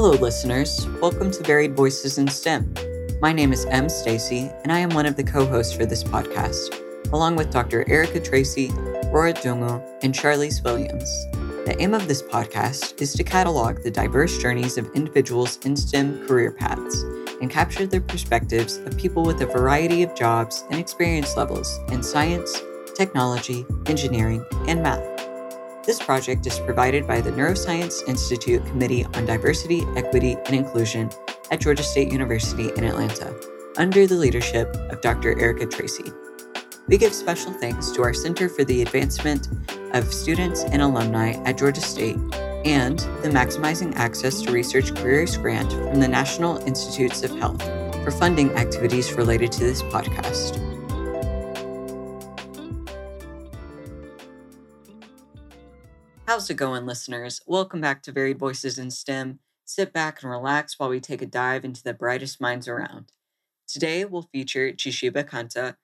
Hello, listeners. Welcome to Varied Voices in STEM. My name is M. Stacy, and I am one of the co-hosts for this podcast, along with Dr. Erica Tracy, Rora Dungu, and Charlize Williams. The aim of this podcast is to catalog the diverse journeys of individuals in STEM career paths and capture the perspectives of people with a variety of jobs and experience levels in science, technology, engineering, and math. This project is provided by the Neuroscience Institute Committee on Diversity, Equity, and Inclusion at Georgia State University in Atlanta, under the leadership of Dr. Erica Tracy. We give special thanks to our Center for the Advancement of Students and Alumni at Georgia State and the Maximizing Access to Research Careers Grant from the National Institutes of Health for funding activities related to this podcast. How's it going, listeners? Welcome back to Varied Voices in STEM. Sit back and relax while we take a dive into the brightest minds around. Today, we'll feature Chishiba Kanta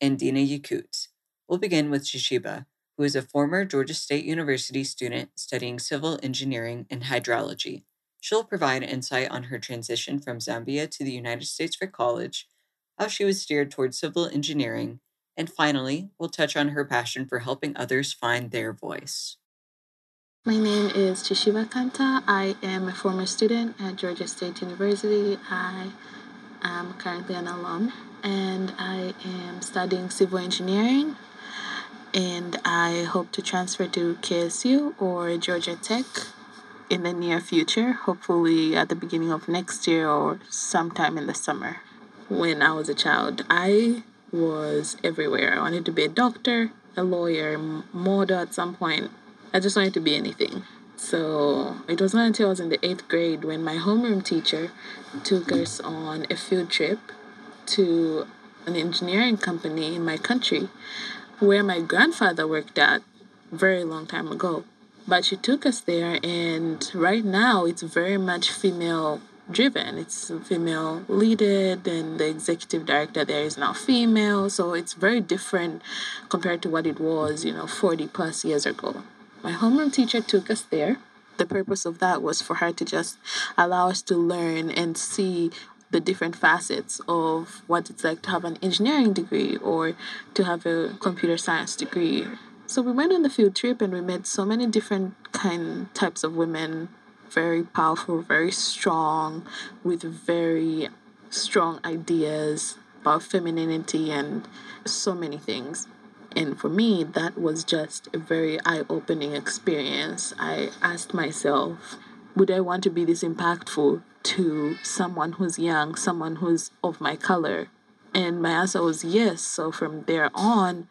and Dina Yakout. We'll begin with Chishiba, who is a former Georgia State University student studying civil engineering and hydrology. She'll provide insight on her transition from Zambia to the United States for college, how she was steered towards civil engineering, and finally, we'll touch on her passion for helping others find their voice. My name is Chishiba Kanta. I am a former student at Georgia State University. I am currently an alum and I am studying civil engineering. And I hope to transfer to KSU or Georgia Tech in the near future, hopefully at the beginning of next year or sometime in the summer. When I was a child, I was everywhere. I wanted to be a doctor, a lawyer, model at some point I just wanted to be anything. So it was not until I was in the eighth grade when my homeroom teacher took us on a field trip to an engineering company in my country where my grandfather worked at very long time ago. But she took us there and right now it's very much female driven. It's female leaded, and the executive director there is now female. So it's very different compared to what it was, you know, 40 plus years ago. My homeroom teacher took us there. The purpose of that was for her to just allow us to learn and see the different facets of what it's like to have an engineering degree or to have a computer science degree. So we went on the field trip and we met so many different kind types of women, very powerful, very strong, with very strong ideas about femininity and so many things. And for me, that was just a very eye opening experience. I asked myself, would I want to be this impactful to someone who's young, someone who's of my color? And my answer was yes. So from there on,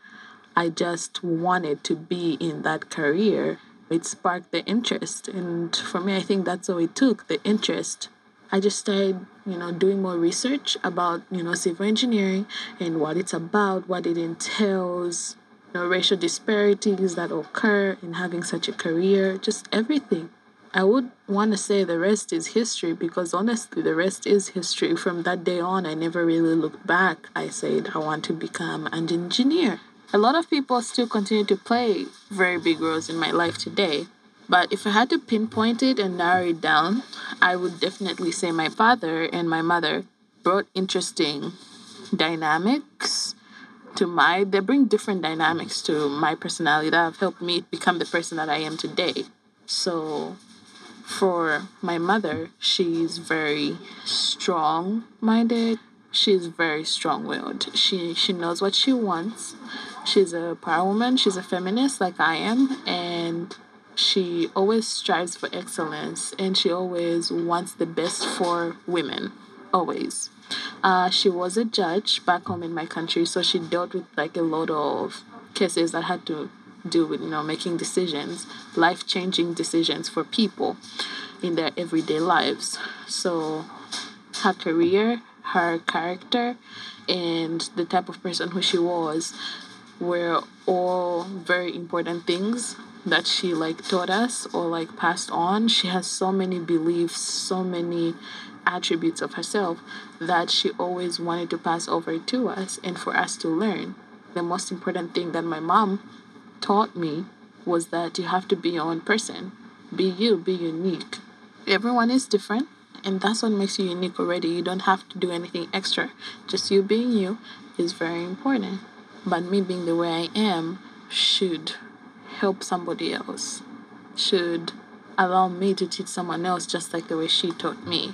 I just wanted to be in that career. It sparked the interest. And for me, I think that's all it took the interest I just started, you know, doing more research about, you know, civil engineering and what it's about, what it entails, you know, racial disparities that occur in having such a career, just everything. I would want to say the rest is history because honestly, the rest is history. From that day on, I never really looked back. I said, I want to become an engineer. A lot of people still continue to play very big roles in my life today. But if I had to pinpoint it and narrow it down, I would definitely say my father and my mother brought interesting dynamics to my they bring different dynamics to my personality that have helped me become the person that I am today. So for my mother, she's very strong minded. She's very strong willed. She she knows what she wants. She's a power woman, she's a feminist like I am, and she always strives for excellence and she always wants the best for women always. Uh, she was a judge back home in my country so she dealt with like a lot of cases that had to do with you know making decisions life changing decisions for people in their everyday lives. So her career her character and the type of person who she was were all very important things that she like taught us or like passed on. She has so many beliefs, so many attributes of herself that she always wanted to pass over to us and for us to learn. The most important thing that my mom taught me was that you have to be your own person. Be you, be unique. everyone is different and that's what makes you unique already. You don't have to do anything extra. Just you being you is very important. But me being the way I am should help somebody else, should allow me to teach someone else just like the way she taught me.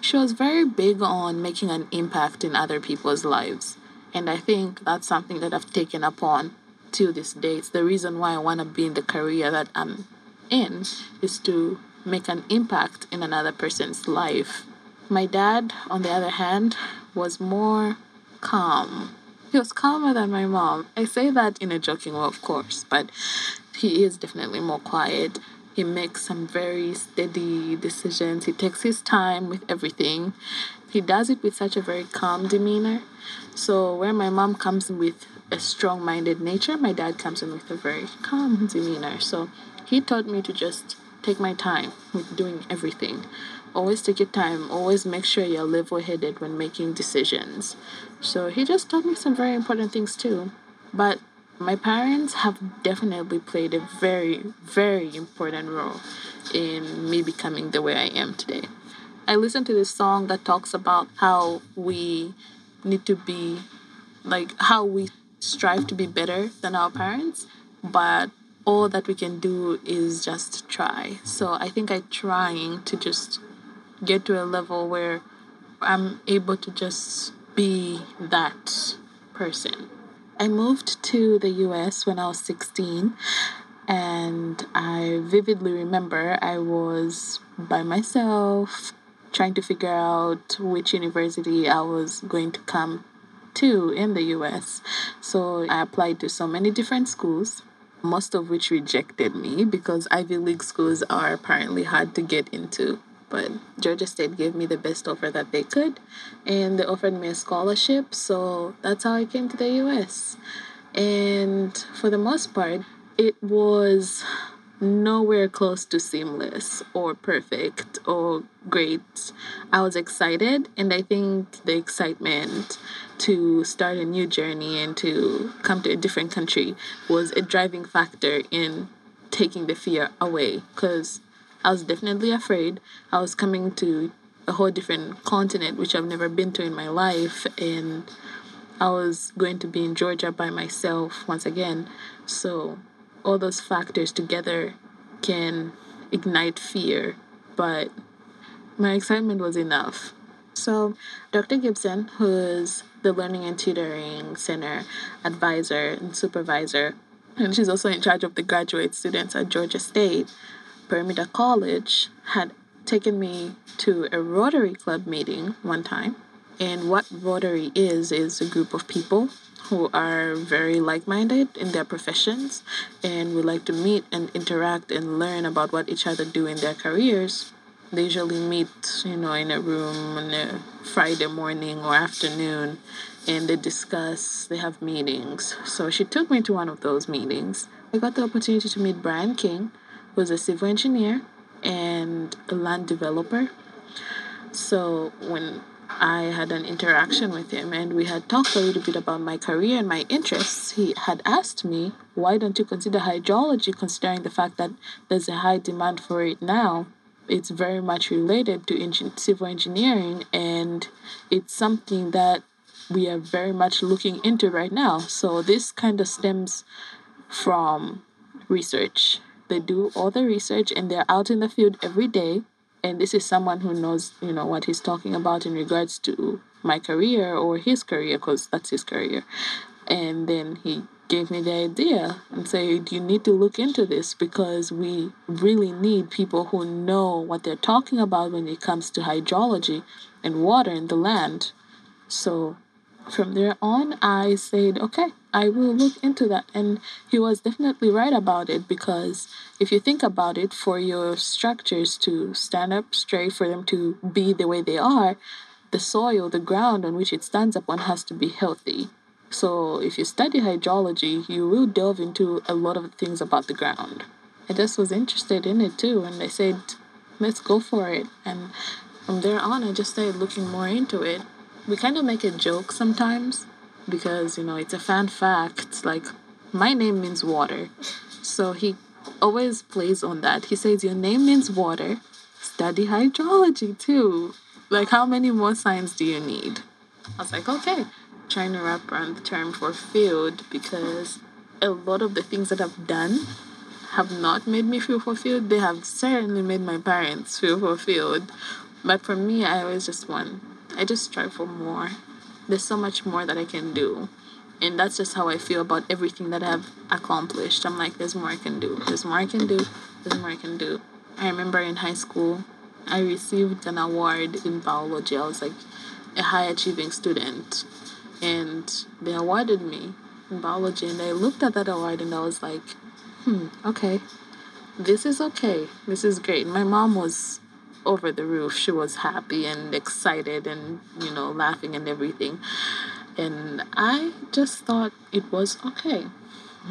She was very big on making an impact in other people's lives. And I think that's something that I've taken upon till this day. It's the reason why I want to be in the career that I'm in is to make an impact in another person's life. My dad, on the other hand, was more calm. He was calmer than my mom. I say that in a joking way, of course, but he is definitely more quiet. He makes some very steady decisions. He takes his time with everything. He does it with such a very calm demeanor. So, where my mom comes with a strong minded nature, my dad comes in with a very calm demeanor. So, he taught me to just take my time with doing everything. Always take your time. Always make sure you're level headed when making decisions. So he just taught me some very important things too. But my parents have definitely played a very, very important role in me becoming the way I am today. I listened to this song that talks about how we need to be, like, how we strive to be better than our parents, but all that we can do is just try. So I think I'm trying to just get to a level where I'm able to just be that person. I moved to the US when I was 16, and I vividly remember I was by myself trying to figure out which university I was going to come to in the US. So I applied to so many different schools most of which rejected me because Ivy League schools are apparently hard to get into. But Georgia State gave me the best offer that they could, and they offered me a scholarship, so that's how I came to the US. And for the most part, it was nowhere close to seamless or perfect or great. I was excited, and I think the excitement to start a new journey and to come to a different country was a driving factor in taking the fear away because I was definitely afraid. I was coming to a whole different continent, which I've never been to in my life, and I was going to be in Georgia by myself once again. So all those factors together can ignite fear, but my excitement was enough. So, Dr. Gibson, who's the Learning and Tutoring Center advisor and supervisor, and she's also in charge of the graduate students at Georgia State, Perimeter College, had taken me to a Rotary Club meeting one time. And what Rotary is, is a group of people who are very like minded in their professions and would like to meet and interact and learn about what each other do in their careers. They usually meet, you know, in a room on a Friday morning or afternoon and they discuss, they have meetings. So she took me to one of those meetings. I got the opportunity to meet Brian King, who's a civil engineer and a land developer. So when I had an interaction with him and we had talked a little bit about my career and my interests. He had asked me, Why don't you consider hydrology, considering the fact that there's a high demand for it now? It's very much related to civil engineering and it's something that we are very much looking into right now. So, this kind of stems from research. They do all the research and they're out in the field every day. And this is someone who knows you know what he's talking about in regards to my career or his career because that's his career. And then he gave me the idea and said you need to look into this? Because we really need people who know what they're talking about when it comes to hydrology and water in the land. So from there on, I said, okay, I will look into that. And he was definitely right about it because if you think about it, for your structures to stand up straight, for them to be the way they are, the soil, the ground on which it stands upon has to be healthy. So if you study hydrology, you will delve into a lot of things about the ground. I just was interested in it too, and I said, let's go for it. And from there on, I just started looking more into it we kind of make a joke sometimes because you know it's a fan fact like my name means water so he always plays on that he says your name means water study hydrology too. Like, how many more signs do you need? I was like, okay. Trying to wrap around the term for field because a lot of the things that I've done have not made me feel fulfilled. They have certainly made my parents feel fulfilled. But for me, I always just want, I just strive for more. There's so much more that I can do. And that's just how I feel about everything that I've accomplished. I'm like, there's more I can do. There's more I can do. There's more I can do. I remember in high school, I received an award in biology. I was like a high achieving student. And they awarded me in biology. And I looked at that award and I was like, hmm, okay, this is okay. This is great. My mom was over the roof. She was happy and excited and, you know, laughing and everything. And I just thought it was okay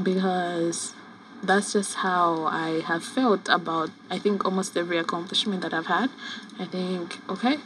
because that's just how I have felt about, I think, almost every accomplishment that I've had. I think, okay,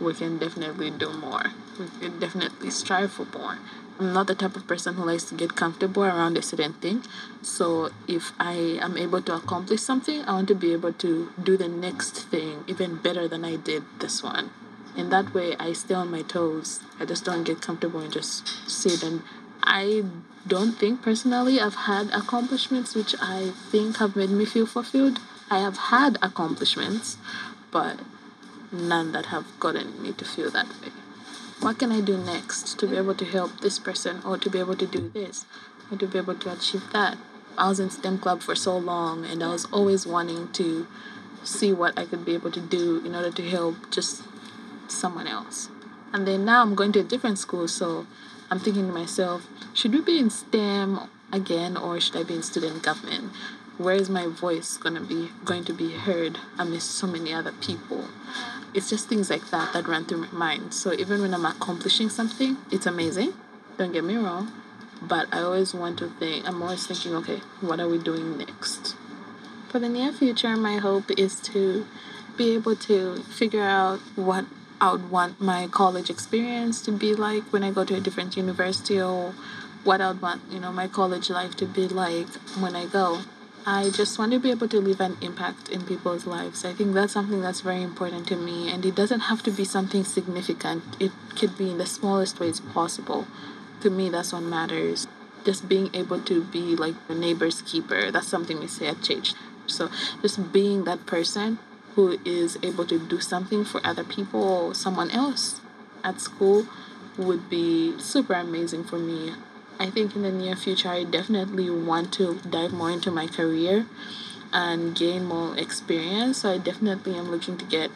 we can definitely do more. We can definitely strive for more. I'm not the type of person who likes to get comfortable around a certain thing. So if I am able to accomplish something, I want to be able to do the next thing even better than I did this one. And that way I stay on my toes. I just don't get comfortable and just sit and I don't think personally I've had accomplishments which I think have made me feel fulfilled. I have had accomplishments, but none that have gotten me to feel that way what can I do next to be able to help this person or to be able to do this or to be able to achieve that? I was in STEM club for so long and I was always wanting to see what I could be able to do in order to help just someone else. And then now I'm going to a different school, so I'm thinking to myself, should we be in STEM again or should I be in student government? Where is my voice gonna be going to be heard amidst so many other people? It's just things like that that run through my mind. So even when I'm accomplishing something, it's amazing. Don't get me wrong. But I always want to think, I'm always thinking, okay, what are we doing next? For the near future, my hope is to be able to figure out what I would want my college experience to be like when I go to a different university or what I would want, you know, my college life to be like when I go. I just want to be able to leave an impact in people's lives. I think that's something that's very important to me, and it doesn't have to be something significant. It could be in the smallest ways possible. To me, that's what matters. Just being able to be like a neighbor's keeper. That's something we say at church. So, just being that person who is able to do something for other people or someone else at school would be super amazing for me. I think in the near future, I definitely want to dive more into my career and gain more experience. So I definitely am looking to get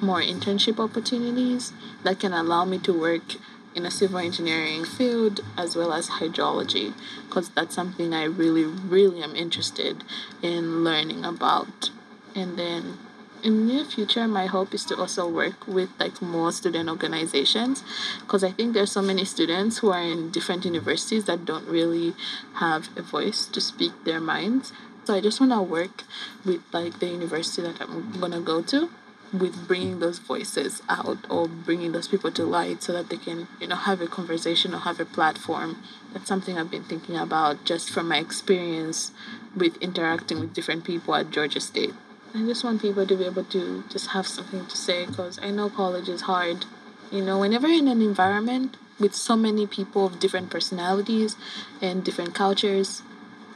more internship opportunities that can allow me to work in a civil engineering field as well as hydrology because that's something I really, really am interested in learning about. And then in near future my hope is to also work with like more student organizations because i think there's so many students who are in different universities that don't really have a voice to speak their minds. So i just want to work with like the university that i'm going to go to with bringing those voices out or bringing those people to light so that they can you know have a conversation or have a platform. That's something i've been thinking about just from my experience with interacting with different people at georgia state I just want people to be able to just have something to say because I know college is hard. You know, whenever in an environment with so many people of different personalities and different cultures,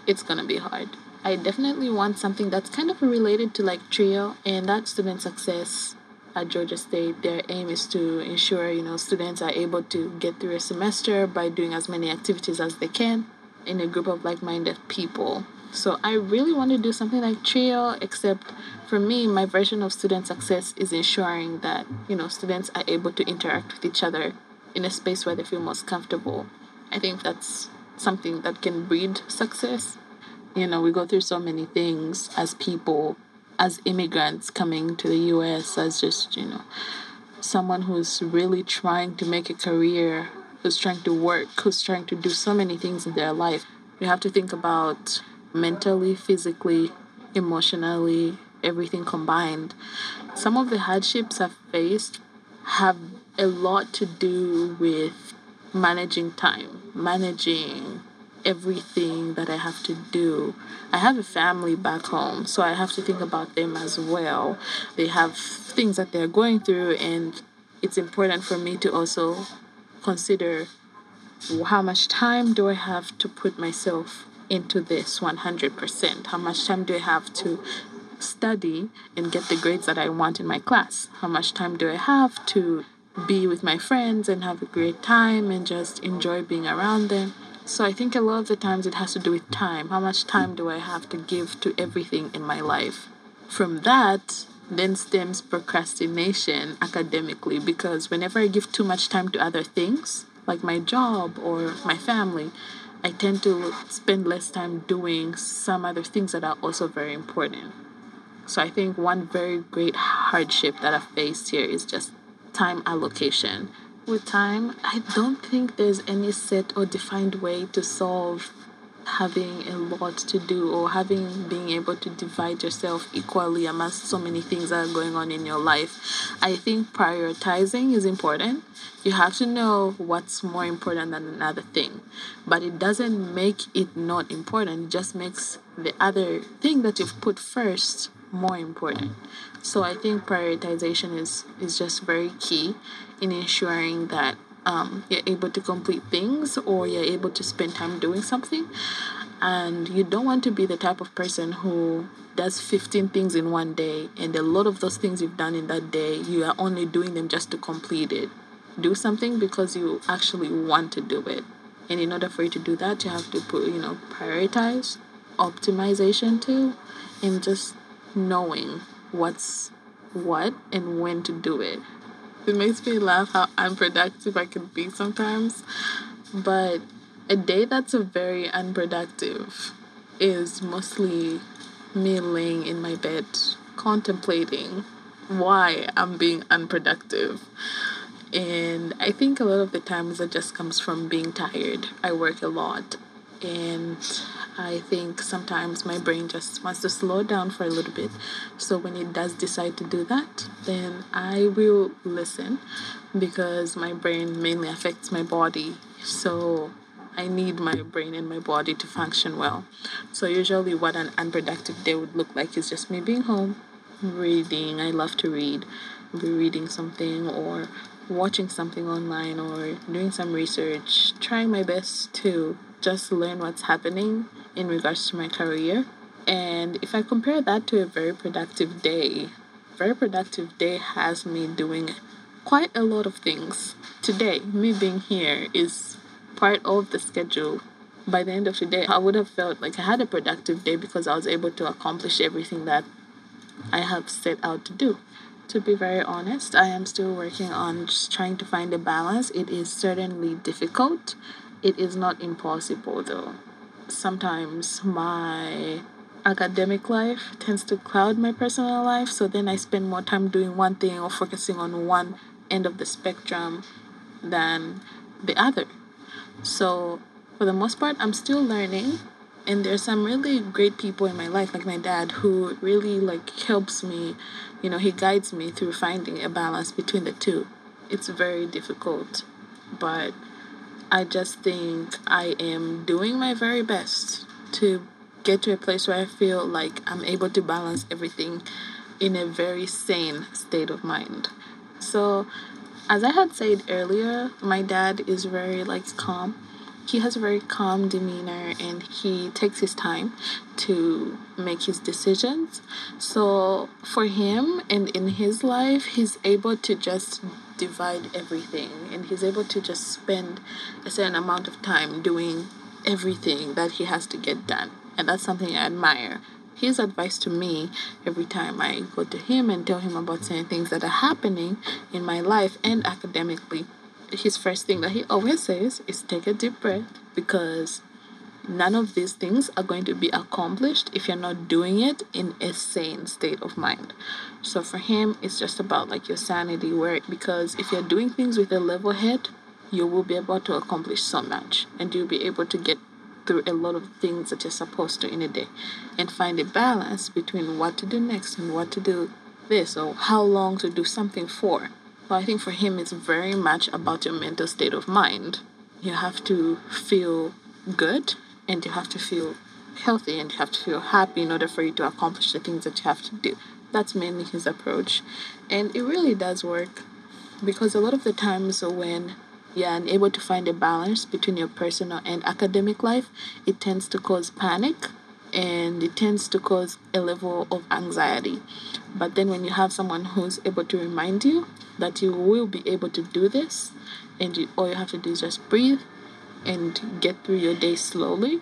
it's gonna be hard. I definitely want something that's kind of related to like TRIO and that student success at Georgia State. Their aim is to ensure, you know, students are able to get through a semester by doing as many activities as they can in a group of like-minded people so I really want to do something like TRIO, except for me, my version of student success is ensuring that, you know, students are able to interact with each other in a space where they feel most comfortable. I think that's something that can breed success. You know, we go through so many things as people, as immigrants coming to the US, as just, you know, someone who's really trying to make a career, who's trying to work, who's trying to do so many things in their life. We have to think about mentally, physically, emotionally, everything combined. Some of the hardships I've faced have a lot to do with managing time, managing everything that I have to do. I have a family back home, so I have to think about them as well. They have things that they're going through, and it's important for me to also consider how much time do I have to put myself into this 100%? How much time do I have to study and get the grades that I want in my class? How much time do I have to be with my friends and have a great time and just enjoy being around them? So I think a lot of the times it has to do with time. How much time do I have to give to everything in my life? From that, then stems procrastination academically because whenever I give too much time to other things, like my job or my family, I tend to spend less time doing some other things that are also very important. So I think one very great hardship that I've faced here is just time allocation. With time, I don't think there's any set or defined way to solve having a lot to do or having being able to divide yourself equally amongst so many things that are going on in your life. I think prioritizing is important. You have to know what's more important than another thing, but it doesn't make it not important. It just makes the other thing that you've put first more important. So I think prioritization is is just very key in ensuring that um, you're able to complete things or you're able to spend time doing something. And you don't want to be the type of person who does 15 things in one day, and a lot of those things you've done in that day, you are only doing them just to complete it. Do something because you actually want to do it. And in order for you to do that, you have to put, you know, prioritize, optimization too, and just knowing what's what and when to do it. It makes me laugh how unproductive I can be sometimes. But a day that's very unproductive is mostly me laying in my bed contemplating why I'm being unproductive. And I think a lot of the times it just comes from being tired. I work a lot and I think sometimes my brain just wants to slow down for a little bit. So when it does decide to do that, then I will listen because my brain mainly affects my body. So I need my brain and my body to function well. So usually what an unproductive day would look like is just me being home, reading. I love to read. Be reading something or watching something online or doing some research, trying my best to just learn what's happening in regards to my career. And if I compare that to a very productive day, very productive day has me doing quite a lot of things. Today, me being here is part of the schedule. By the end of the day, I would have felt like I had a productive day because I was able to accomplish everything that I have set out to do. To be very honest, I am still working on just trying to find a balance. It is certainly difficult. It is not impossible though sometimes my academic life tends to cloud my personal life. So then I spend more time doing one thing or focusing on one end of the spectrum than the other. So for the most part, I'm still learning. And there's some really great people in my life, like my dad, who really like helps me. You know, he guides me through finding a balance between the two. It's very difficult, but I just think I am doing my very best to get to a place where I feel like I'm able to balance everything in a very sane state of mind. So, as I had said earlier, my dad is very like calm. He has a very calm demeanor and he takes his time to make his decisions. So, for him and in his life, he's able to just divide everything and he's able to just spend a certain amount of time doing everything that he has to get done. And that's something I admire. His advice to me every time I go to him and tell him about certain things that are happening in my life and academically, his first thing that he always says is take a deep breath because none of these things are going to be accomplished if you're not doing it in a sane state of mind. So for him, it's just about like your sanity, where because if you're doing things with a level head, you will be able to accomplish so much and you'll be able to get through a lot of things that you're supposed to in a day and find a balance between what to do next and what to do this or how long to do something for. So I think for him, it's very much about your mental state of mind. You have to feel good and you have to feel healthy and you have to feel happy in order for you to accomplish the things that you have to do. That's mainly his approach. And it really does work because a lot of the times when you're unable to find a balance between your personal and academic life, it tends to cause panic and it tends to cause a level of anxiety. But then when you have someone who's able to remind you that you will be able to do this and you, all you have to do is just breathe and get through your day slowly,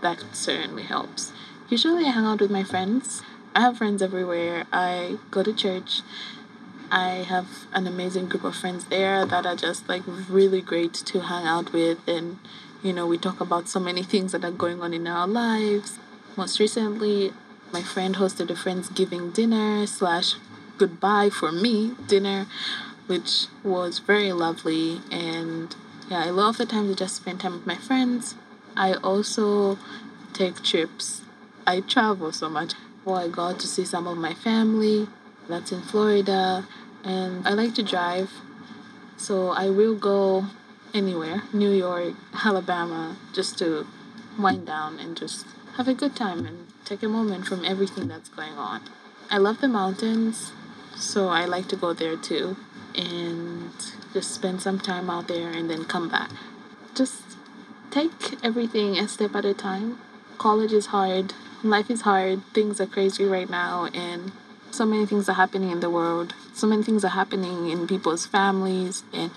that certainly helps. Usually I hang out with my friends. I have friends everywhere. I go to church. I have an amazing group of friends there that are just like really great to hang out with and you know we talk about so many things that are going on in our lives most recently my friend hosted a friendsgiving dinner slash goodbye for me dinner which was very lovely and yeah i love the time to just spend time with my friends. I also take trips. I travel so much. Well i got to see some of my family that's in florida and I like to drive, so I will go anywhere New York, Alabama just to wind down and just have a good time and take a moment from everything that's going on. I love the mountains, so I like to go there too. And just spend some time out there and then come back. Just take everything a step at a time. College is hard, life is hard, things are crazy right now, and so many things are happening in the world. So many things are happening in people's families. And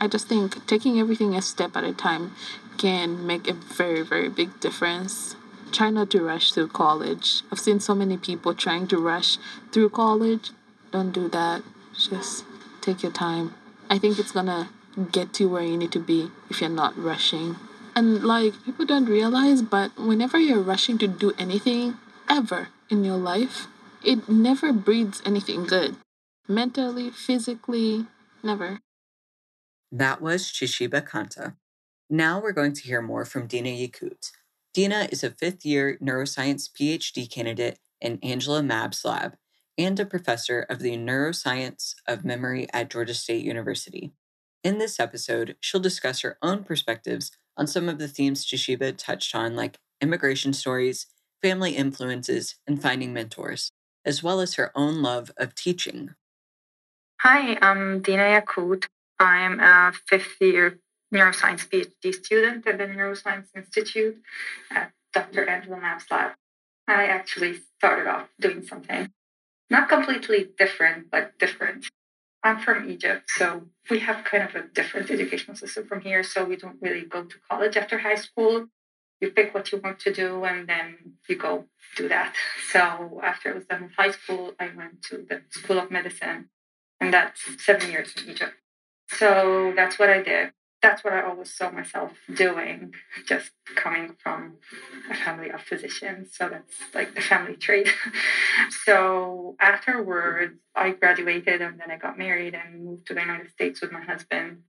I just think taking everything a step at a time can make a very, very big difference. Try not to rush through college. I've seen so many people trying to rush through college. Don't do that. Just take your time. I think it's gonna get you where you need to be if you're not rushing. And like people don't realize, but whenever you're rushing to do anything ever in your life, it never breeds anything good. Mentally, physically, never. That was Chishiba Kanta. Now we're going to hear more from Dina Yakout. Dina is a fifth year neuroscience PhD candidate in Angela Mabb's lab and a professor of the neuroscience of memory at Georgia State University. In this episode, she'll discuss her own perspectives on some of the themes Chishiba touched on, like immigration stories, family influences, and finding mentors as well as her own love of teaching. Hi, I'm Dina Yakout. I'm a fifth year neuroscience PhD student at the Neuroscience Institute at Dr. Angela Mabb's lab. I actually started off doing something not completely different, but different. I'm from Egypt, so we have kind of a different educational system from here. So we don't really go to college after high school you pick what you want to do and then you go do that. So after I was done with high school, I went to the School of Medicine, and that's seven years in Egypt. So that's what I did. That's what I always saw myself doing, just coming from a family of physicians. So that's like the family trait. so afterwards, I graduated and then I got married and moved to the United States with my husband.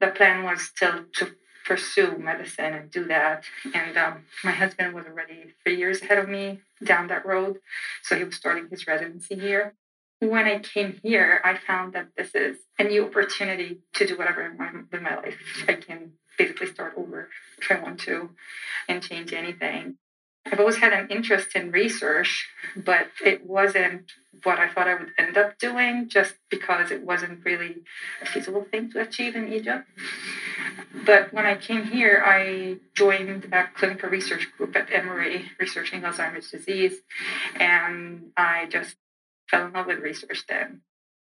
The plan was still to pursue medicine and do that. And um, my husband was already three years ahead of me down that road. So he was starting his residency here. When I came here, I found that this is a new opportunity to do whatever I want my life. I can basically start over if I want to and change anything. I've always had an interest in research, but it wasn't what I thought I would end up doing just because it wasn't really a feasible thing to achieve in Egypt. But when I came here, I joined a clinical research group at Emory researching Alzheimer's disease, and I just fell in love with research then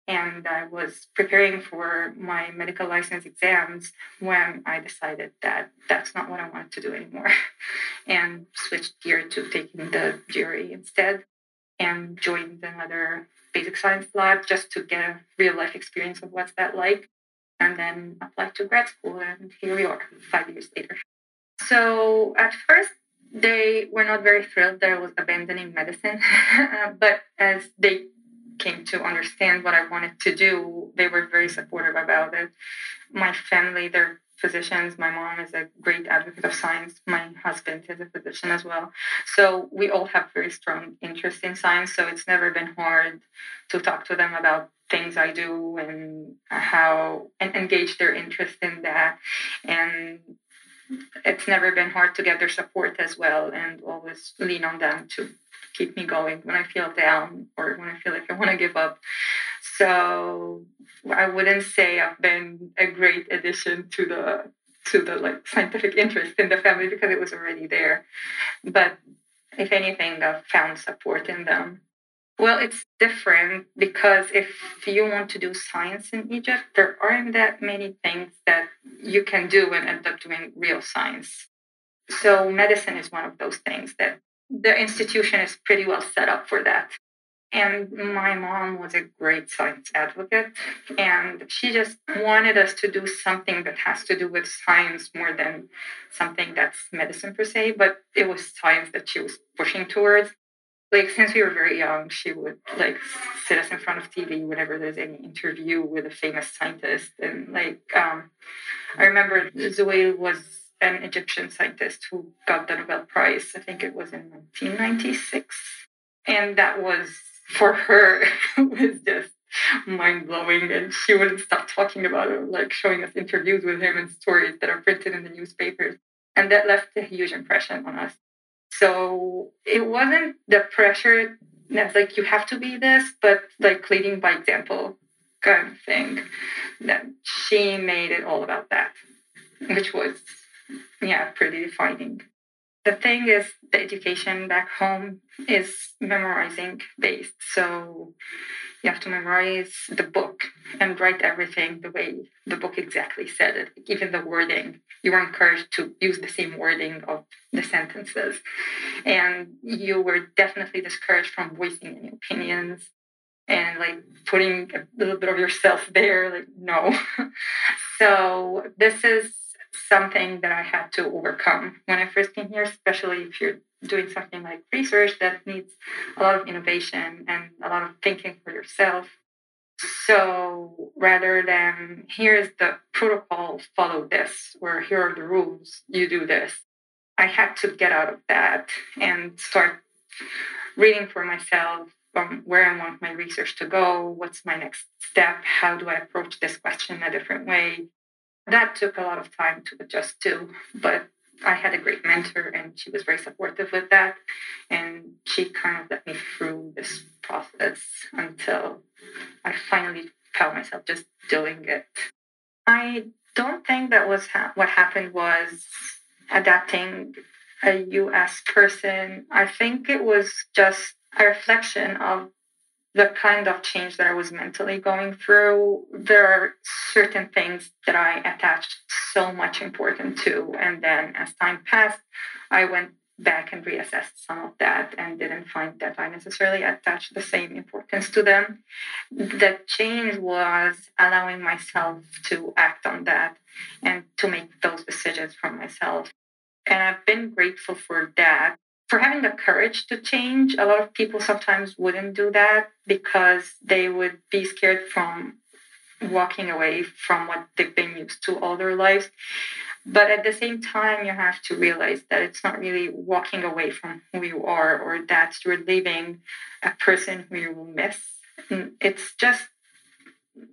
and I was preparing for my medical license exams when I decided that that's not what I wanted to do anymore and switched gear to taking the GRE instead and joined another basic science lab just to get a real life experience of what's that like and then applied to grad school and here we are five years later. So at first they were not very thrilled that I was abandoning medicine, but as they came to understand what I wanted to do, they were very supportive about it. My family, they're physicians. My mom is a great advocate of science. My husband is a physician as well. So we all have very strong interest in science. So it's never been hard to talk to them about things I do and how and engage their interest in that. And it's never been hard to get their support as well and always lean on them to keep me going when I feel down or when I feel like I want to give up. So I wouldn't say I've been a great addition to the to the like scientific interest in the family because it was already there. But if anything, I've found support in them. Well, it's different because if you want to do science in Egypt, there aren't that many things that you can do and end up doing real science. So, medicine is one of those things that the institution is pretty well set up for that. And my mom was a great science advocate, and she just wanted us to do something that has to do with science more than something that's medicine per se, but it was science that she was pushing towards. Like since we were very young, she would like sit us in front of TV whenever there's any interview with a famous scientist. And like um, I remember Zewail was an Egyptian scientist who got the Nobel Prize. I think it was in 1996. And that was for her was just mind blowing. And she wouldn't stop talking about it, like showing us interviews with him and stories that are printed in the newspapers. And that left a huge impression on us. So it wasn't the pressure that's like you have to be this, but like leading by example kind of thing. That she made it all about that, which was yeah, pretty defining. The thing is, the education back home is memorizing based. So you have to memorize the book and write everything the way the book exactly said it, even the wording. You were encouraged to use the same wording of the sentences. And you were definitely discouraged from voicing any opinions and like putting a little bit of yourself there. Like, no. so this is something that I had to overcome when I first came here, especially if you're doing something like research that needs a lot of innovation and a lot of thinking for yourself. So rather than here's the protocol, follow this, or here are the rules, you do this, I had to get out of that and start reading for myself um, where I want my research to go, what's my next step, how do I approach this question a different way, that took a lot of time to adjust to, but I had a great mentor and she was very supportive with that. And she kind of let me through this process until I finally found myself just doing it. I don't think that was ha- what happened was adapting a US person. I think it was just a reflection of the kind of change that I was mentally going through, there are certain things that I attached so much importance to. And then as time passed, I went back and reassessed some of that and didn't find that I necessarily attached the same importance to them. The change was allowing myself to act on that and to make those decisions for myself. And I've been grateful for that for having the courage to change. A lot of people sometimes wouldn't do that because they would be scared from walking away from what they've been used to all their lives. But at the same time, you have to realize that it's not really walking away from who you are or that you're leaving a person who you will miss. It's just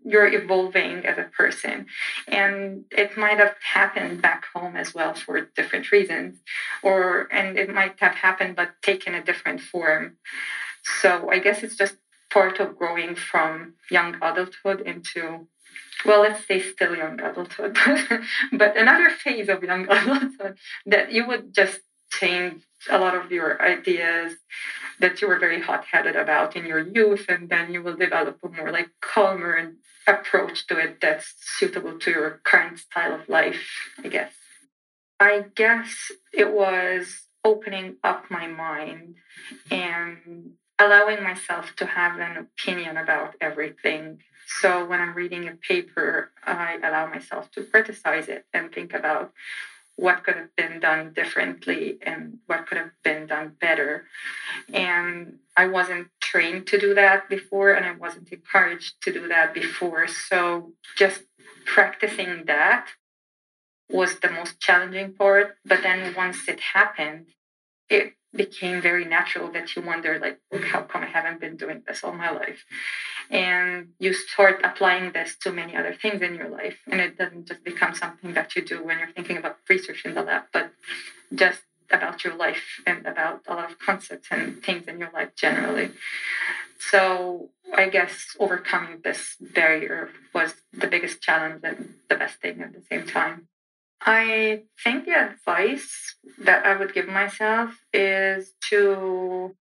you're evolving as a person. And it might have happened back home as well for different reasons or and it might have happened but taken a different form. So i guess it's just part of growing from young adulthood into well let's say still young adulthood but another phase of young adulthood that you would just change a lot of your ideas that you were very hot-headed about in your youth and then you will develop a more like calmer approach to it that's suitable to your current style of life i guess. I guess it was opening up my mind and allowing myself to have an opinion about everything. So when i'm reading a paper i allow myself to criticize it and think about what could have been done differently and what could have been done better. And I wasn't trained to do that before, and I wasn't encouraged to do that before. So just practicing that was the most challenging part. But then once it happened, it became very natural that you wonder like look how come i haven't been doing this all my life? And you start applying this to many other things in your life and it doesn't just become something that you do when you're thinking about research in the lab but just about your life and about a lot of concepts and things in your life generally. So i guess overcoming this barrier was the biggest challenge and the best thing at the same time I think the advice that I would give myself is to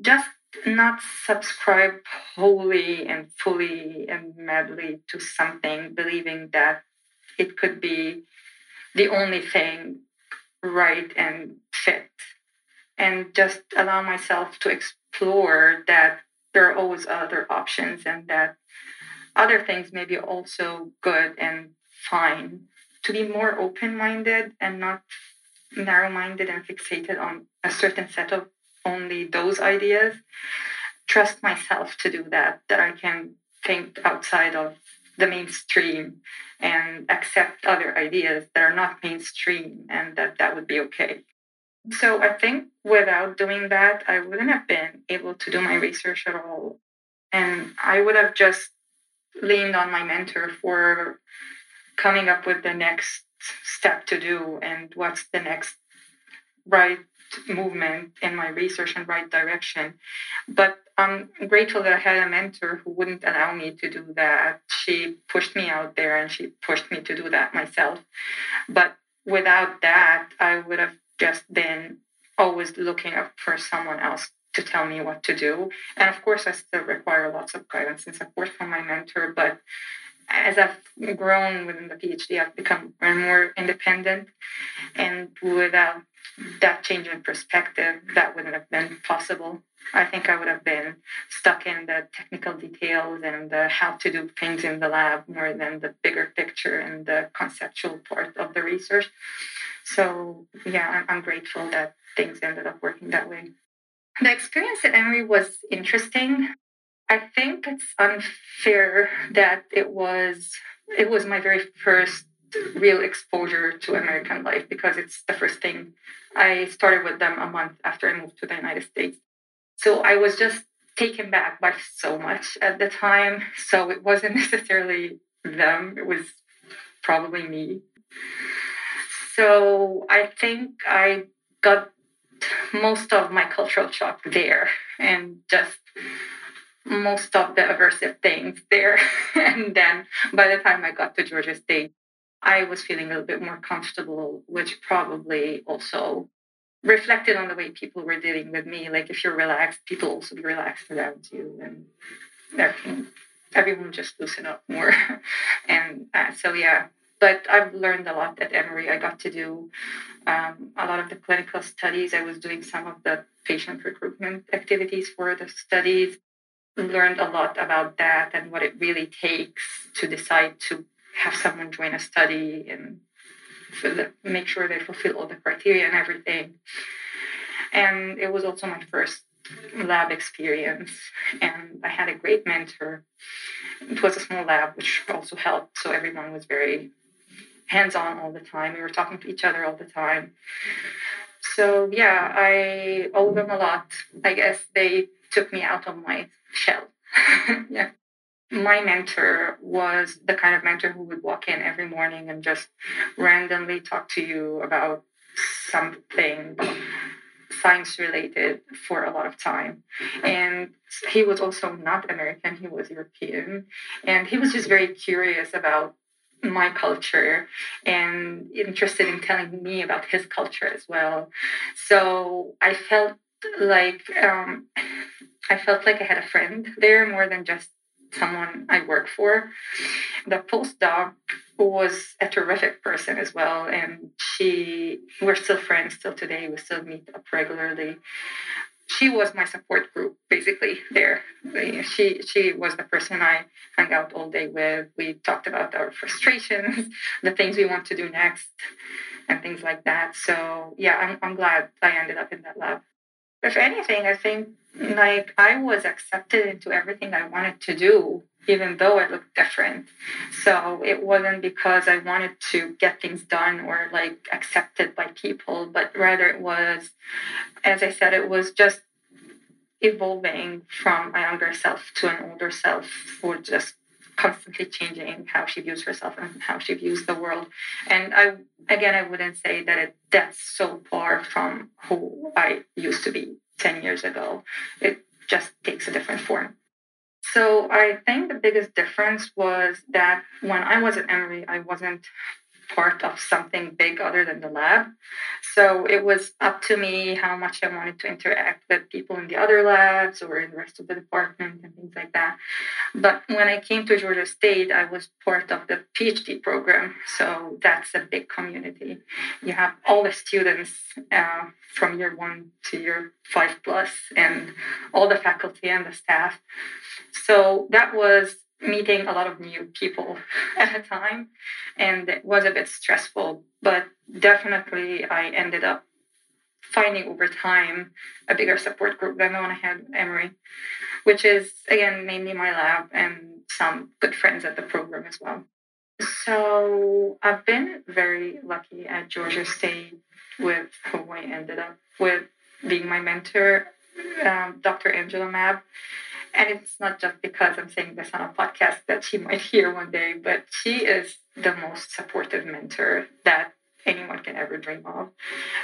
just not subscribe wholly and fully and madly to something, believing that it could be the only thing right and fit, and just allow myself to explore that there are always other options and that other things may be also good and fine to be more open minded and not narrow minded and fixated on a certain set of only those ideas. Trust myself to do that, that I can think outside of the mainstream and accept other ideas that are not mainstream and that that would be okay. So I think without doing that, I wouldn't have been able to do my research at all. And I would have just leaned on my mentor for coming up with the next step to do and what's the next right movement in my research and right direction. But I'm grateful that I had a mentor who wouldn't allow me to do that. She pushed me out there and she pushed me to do that myself. But without that, I would have just been always looking up for someone else to tell me what to do. And of course, I still require lots of guidance and support from my mentor, but as I've grown within the PhD, I've become more and more independent. And without that change in perspective, that wouldn't have been possible. I think I would have been stuck in the technical details and the how to do things in the lab more than the bigger picture and the conceptual part of the research. So, yeah, I'm, I'm grateful that things ended up working that way. The experience at Emory was interesting. I think it's unfair that it was it was my very first real exposure to American life because it's the first thing I started with them a month after I moved to the United States. So I was just taken back by so much at the time. So it wasn't necessarily them, it was probably me. So I think I got most of my cultural shock there and just most of the aversive things there. and then by the time I got to Georgia State, I was feeling a little bit more comfortable, which probably also reflected on the way people were dealing with me. Like if you're relaxed, people also be relaxed around you, and everyone just loosen up more. and uh, so yeah, but I've learned a lot at Emory. I got to do um, a lot of the clinical studies. I was doing some of the patient recruitment activities for the studies learned a lot about that and what it really takes to decide to have someone join a study and make sure they fulfill all the criteria and everything. And it was also my first lab experience, and I had a great mentor. It was a small lab, which also helped. So everyone was very hands on all the time. We were talking to each other all the time. So yeah, I owe them a lot. I guess they took me out of my shell. yeah. My mentor was the kind of mentor who would walk in every morning and just randomly talk to you about something science related for a lot of time. And he was also not American, he was European. And he was just very curious about my culture and interested in telling me about his culture as well. So I felt like um, I felt like I had a friend there more than just someone I work for. The postdoc was a terrific person as well, and she we're still friends still today. We still meet up regularly. She was my support group basically there. She she was the person I hung out all day with. We talked about our frustrations, the things we want to do next, and things like that. So yeah, I'm I'm glad I ended up in that lab. If anything, I think like I was accepted into everything I wanted to do, even though I looked different. So it wasn't because I wanted to get things done or like accepted by people, but rather it was, as I said, it was just evolving from a younger self to an older self or just constantly changing how she views herself and how she views the world. And I, again, I wouldn't say that it, that's so far from who I used to be 10 years ago. It just takes a different form. So I think the biggest difference was that when I was at Emory, I wasn't part of something big other than the lab. So it was up to me how much I wanted to interact with people in the other labs or in the rest of the department and things like that. But when I came to Georgia State, I was part of the PhD program. So that's a big community. You have all the students uh, from year one to year five plus, and all the faculty and the staff. So that was meeting a lot of new people at a time and it was a bit stressful but definitely i ended up finding over time a bigger support group than the one i had emory which is again mainly my lab and some good friends at the program as well. So i've been very lucky at georgia state with who i ended up with being my mentor um, dr angela Mabb and it's not just because I'm saying this on a podcast that she might hear one day, but she is the most supportive mentor that anyone can ever dream of.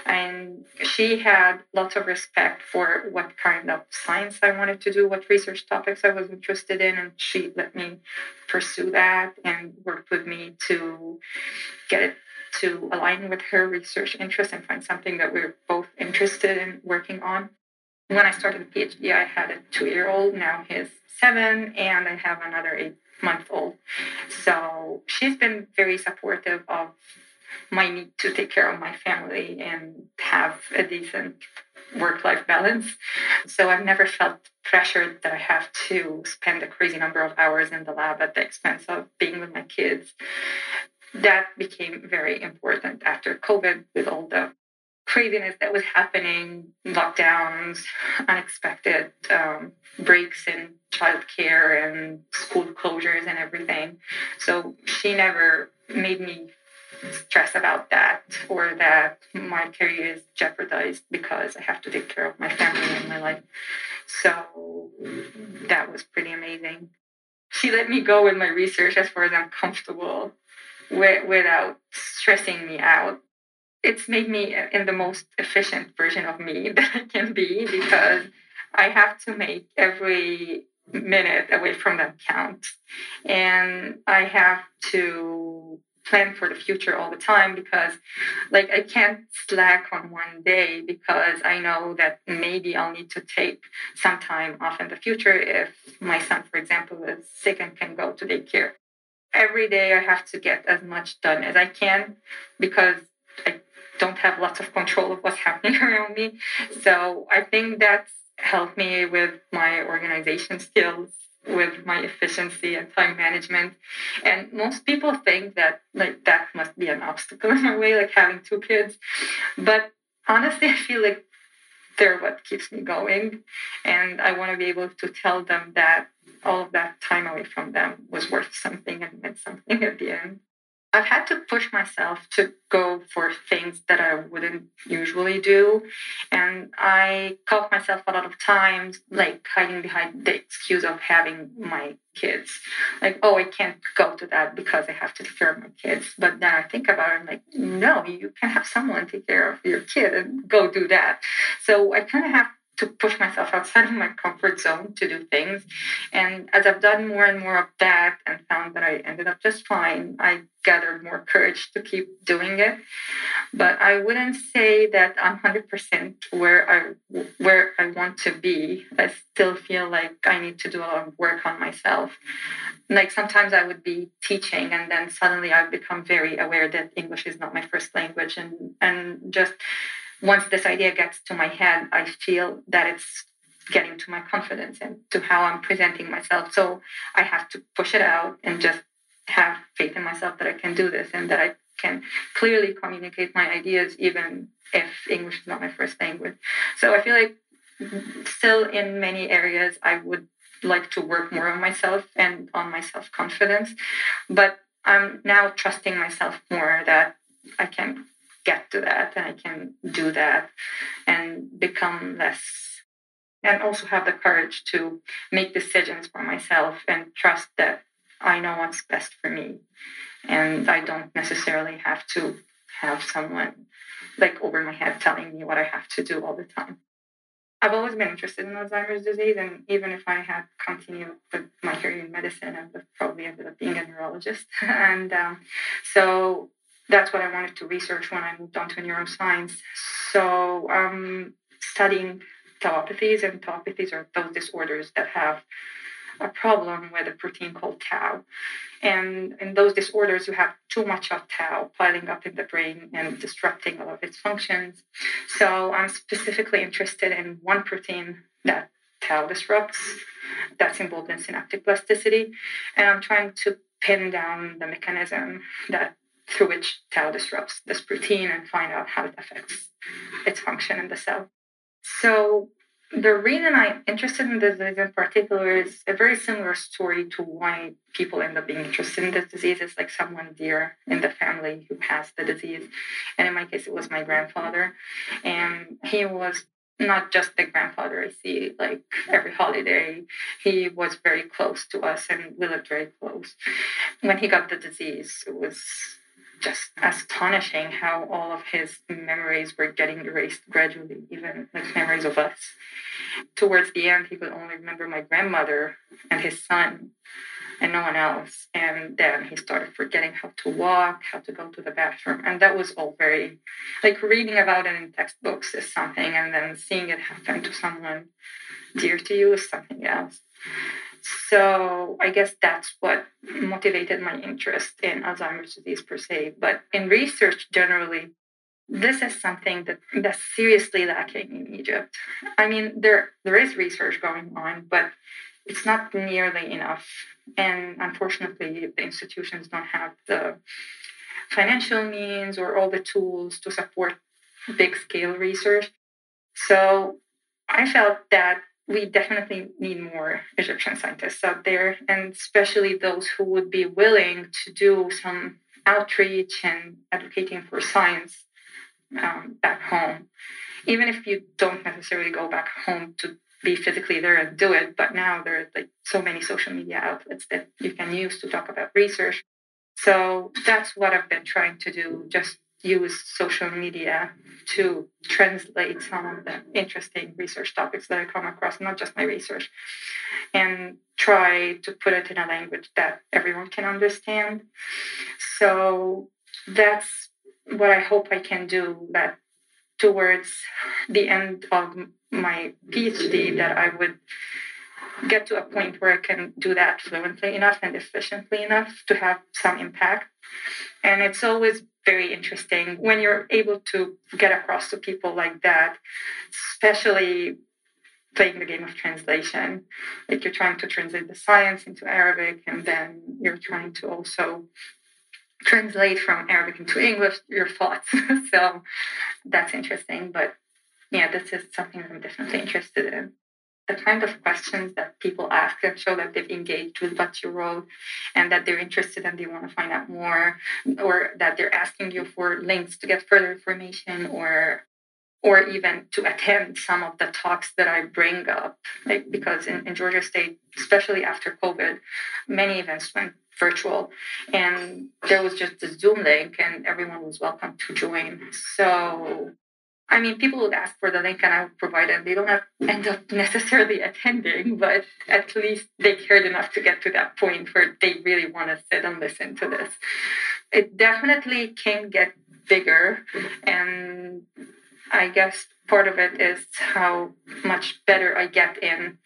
And she had lots of respect for what kind of science I wanted to do, what research topics I was interested in, and she let me pursue that and worked with me to get it to align with her research interests and find something that we're both interested in working on when I started the PhD, I had a two year old. Now he's seven, and I have another eight month old. So she's been very supportive of my need to take care of my family and have a decent work life balance. So I've never felt pressured that I have to spend a crazy number of hours in the lab at the expense of being with my kids. That became very important after COVID with all the craziness that was happening, lockdowns, unexpected um, breaks in childcare and school closures and everything. So she never made me stress about that or that my career is jeopardized because I have to take care of my family and my life. So that was pretty amazing. She let me go with my research as far as I'm comfortable with, without stressing me out it's made me in the most efficient version of me that I can be because I have to make every minute away from them count. And I have to plan for the future all the time because like I can't slack on one day because I know that maybe I'll need to take some time off in the future if my son, for example, is sick and can go to daycare. Every day I have to get as much done as I can because I don't have lots of control of what's happening around me. So I think that's helped me with my organization skills, with my efficiency and time management. And most people think that like that must be an obstacle in my way, like having two kids. But honestly, I feel like they're what keeps me going. And I want to be able to tell them that all of that time away from them was worth something and meant something at the end. I've had to push myself to go for things that I wouldn't usually do. And I caught myself a lot of times like hiding behind the excuse of having my kids. Like, oh, I can't go to that because I have to take care of my kids. But then I think about it, I'm like, no, you can have someone take care of your kid and go do that. So I kind of have to push myself outside of my comfort zone to do things. And as I've done more and more of that and found that I ended up just fine, I gathered more courage to keep doing it. But I wouldn't say that I'm 100% where I where I want to be. I still feel like I need to do a lot of work on myself. Like sometimes I would be teaching and then suddenly I've become very aware that English is not my first language and and just once this idea gets to my head, I feel that it's getting to my confidence and to how I'm presenting myself. So I have to push it out and just have faith in myself that I can do this and that I can clearly communicate my ideas even if English is not my first language. So I feel like still in many areas I would like to work more on myself and on my self confidence. But I'm now trusting myself more that I can get to that and I can do that and become less and also have the courage to make decisions for myself and trust that I know what's best for me. And I don't necessarily have to have someone like over my head telling me what I have to do all the time. I've always been interested in Alzheimer's disease, and even if I had continued with my career in medicine, I would probably ended up being a neurologist. and um, so that's what I wanted to research when I moved on to neuroscience. So I'm um, studying tauopathies, and tauopathies are those disorders that have a problem with a protein called tau. And in those disorders, you have too much of tau piling up in the brain and disrupting all of its functions. So I'm specifically interested in one protein that tau disrupts that's involved in synaptic plasticity. And I'm trying to pin down the mechanism that through which tau disrupts this protein and find out how it affects its function in the cell. So the reason I'm interested in this disease in particular is a very similar story to why people end up being interested in this disease. It's like someone dear in the family who has the disease. And in my case, it was my grandfather. And he was not just the grandfather I see like every holiday. He was very close to us and we lived very close. When he got the disease, it was just astonishing how all of his memories were getting erased gradually, even like memories of us. Towards the end, he could only remember my grandmother and his son and no one else. And then he started forgetting how to walk, how to go to the bathroom. And that was all very, like reading about it in textbooks is something, and then seeing it happen to someone dear to you is something else. So I guess that's what motivated my interest in Alzheimer's disease per se. But in research generally, this is something that that's seriously lacking in Egypt. I mean, there there is research going on, but it's not nearly enough. And unfortunately, the institutions don't have the financial means or all the tools to support big scale research. So I felt that we definitely need more Egyptian scientists out there, and especially those who would be willing to do some outreach and advocating for science um, back home. Even if you don't necessarily go back home to be physically there and do it, but now there are like so many social media outlets that you can use to talk about research. So that's what I've been trying to do, just use social media to translate some of the interesting research topics that I come across, not just my research, and try to put it in a language that everyone can understand. So that's what I hope I can do that towards the end of my PhD that I would get to a point where I can do that fluently enough and efficiently enough to have some impact. And it's always very interesting when you're able to get across to people like that, especially playing the game of translation. Like you're trying to translate the science into Arabic, and then you're trying to also translate from Arabic into English your thoughts. so that's interesting. But yeah, this is something I'm definitely interested in the kind of questions that people ask and show that they've engaged with what you wrote and that they're interested and they want to find out more or that they're asking you for links to get further information or or even to attend some of the talks that I bring up. Like because in, in Georgia State, especially after COVID, many events went virtual and there was just a Zoom link and everyone was welcome to join. So I mean, people would ask for the link and I would provide it. They don't have, end up necessarily attending, but at least they cared enough to get to that point where they really want to sit and listen to this. It definitely can get bigger. And I guess part of it is how much better I get in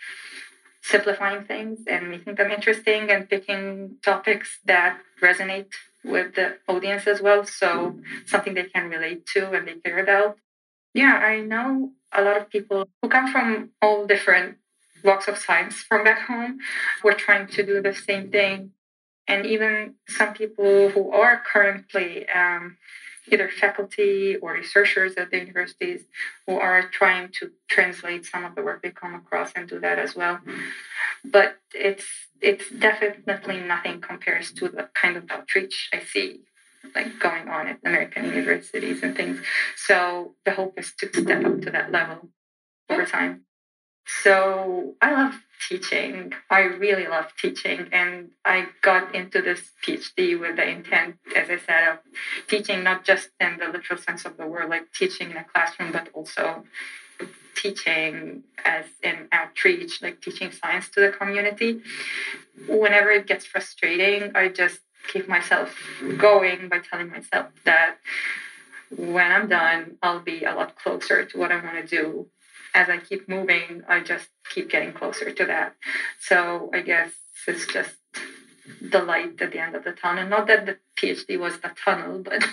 simplifying things and making them interesting and picking topics that resonate with the audience as well. So something they can relate to and they care about. Yeah, I know a lot of people who come from all different walks of science from back home who are trying to do the same thing. and even some people who are currently um, either faculty or researchers at the universities who are trying to translate some of the work they come across and do that as well. But it's it's definitely nothing compares to the kind of outreach I see like going on at American universities and things. So the hope is to step up to that level over time. So I love teaching. I really love teaching. And I got into this PhD with the intent, as I said, of teaching not just in the literal sense of the word, like teaching in a classroom, but also teaching as in outreach, like teaching science to the community. Whenever it gets frustrating, I just keep myself going by telling myself that when I'm done, I'll be a lot closer to what I want to do as I keep moving, I just keep getting closer to that. So I guess it's just the light at the end of the tunnel. Not that the PhD was the tunnel, but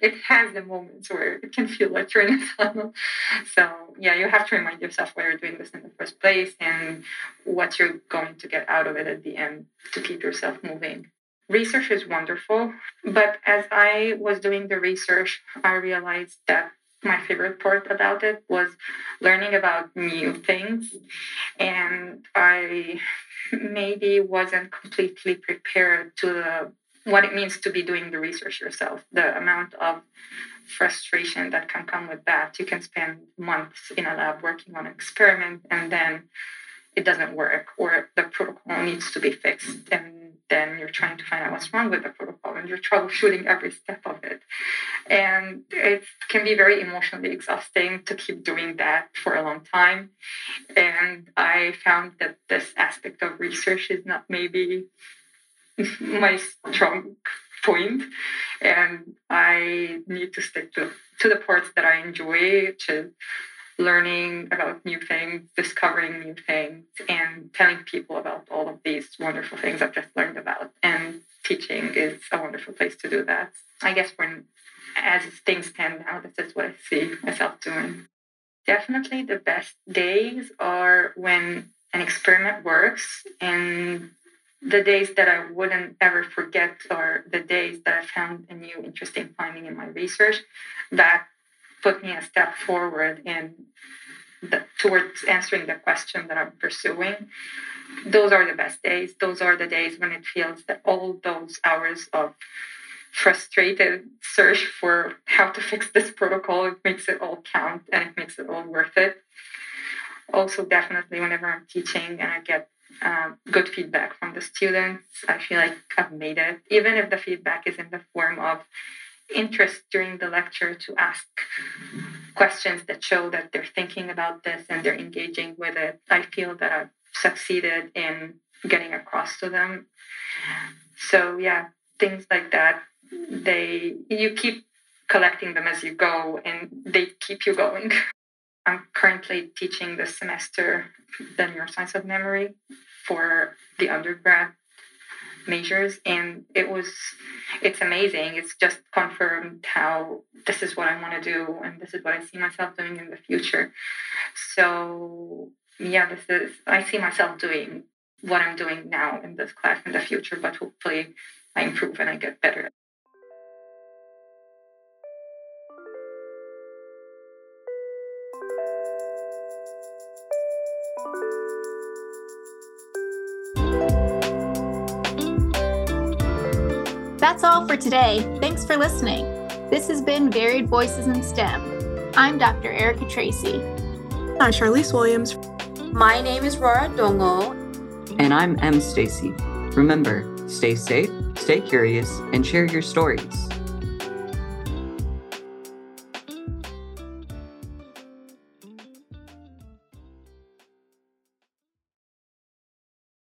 it has the moments where it can feel like you're in a tunnel. So yeah, you have to remind yourself why you're doing this in the first place and what you're going to get out of it at the end to keep yourself moving. Research is wonderful, but as I was doing the research, I realized that my favorite part about it was learning about new things and i maybe wasn't completely prepared to the, what it means to be doing the research yourself the amount of frustration that can come with that. You can spend months in a lab working on an experiment and then it doesn't work or the protocol needs to be fixed and then you're trying to find out what's wrong with the protocol and you're troubleshooting every step of it. And it can be very emotionally exhausting to keep doing that for a long time. And I found that this aspect of research is not maybe my strong point and i need to stick to, to the parts that i enjoy learning about new things, discovering new things, and telling people about all of these wonderful things I've just learned about. And teaching is a wonderful place to do that. I guess when, as things stand now, this is what I see myself doing. Definitely the best days are when an experiment works and the days that I wouldn't ever forget are the days that I found a new interesting finding in my research that put me a step forward in the, towards answering the question that I'm pursuing. Those are the best days. Those are the days when it feels that all those hours of frustrated search for how to fix this protocol it makes it all count and it makes it all worth it also definitely whenever i'm teaching and i get uh, good feedback from the students i feel like i've made it even if the feedback is in the form of interest during the lecture to ask questions that show that they're thinking about this and they're engaging with it. I feel that I've succeeded in getting across to them. So yeah, things like that. They you keep collecting them as you go and they keep you going. I'm currently teaching this semester the neuroscience of memory for the undergrad measures and it was it's amazing. It's just confirmed how this is what i want to do and this is what i see myself doing in the future. So yeah this is i see myself doing what i'm doing now in this class in the future but hopefully i improve and i get better That's all for today. Thanks for listening. This has been Varied Voices in STEM. I'm Dr. Erica Tracy. I'm Charlize Williams. My name is Rora Dongo. And I'm M. Stacy. Remember, stay safe, stay curious, and share your stories.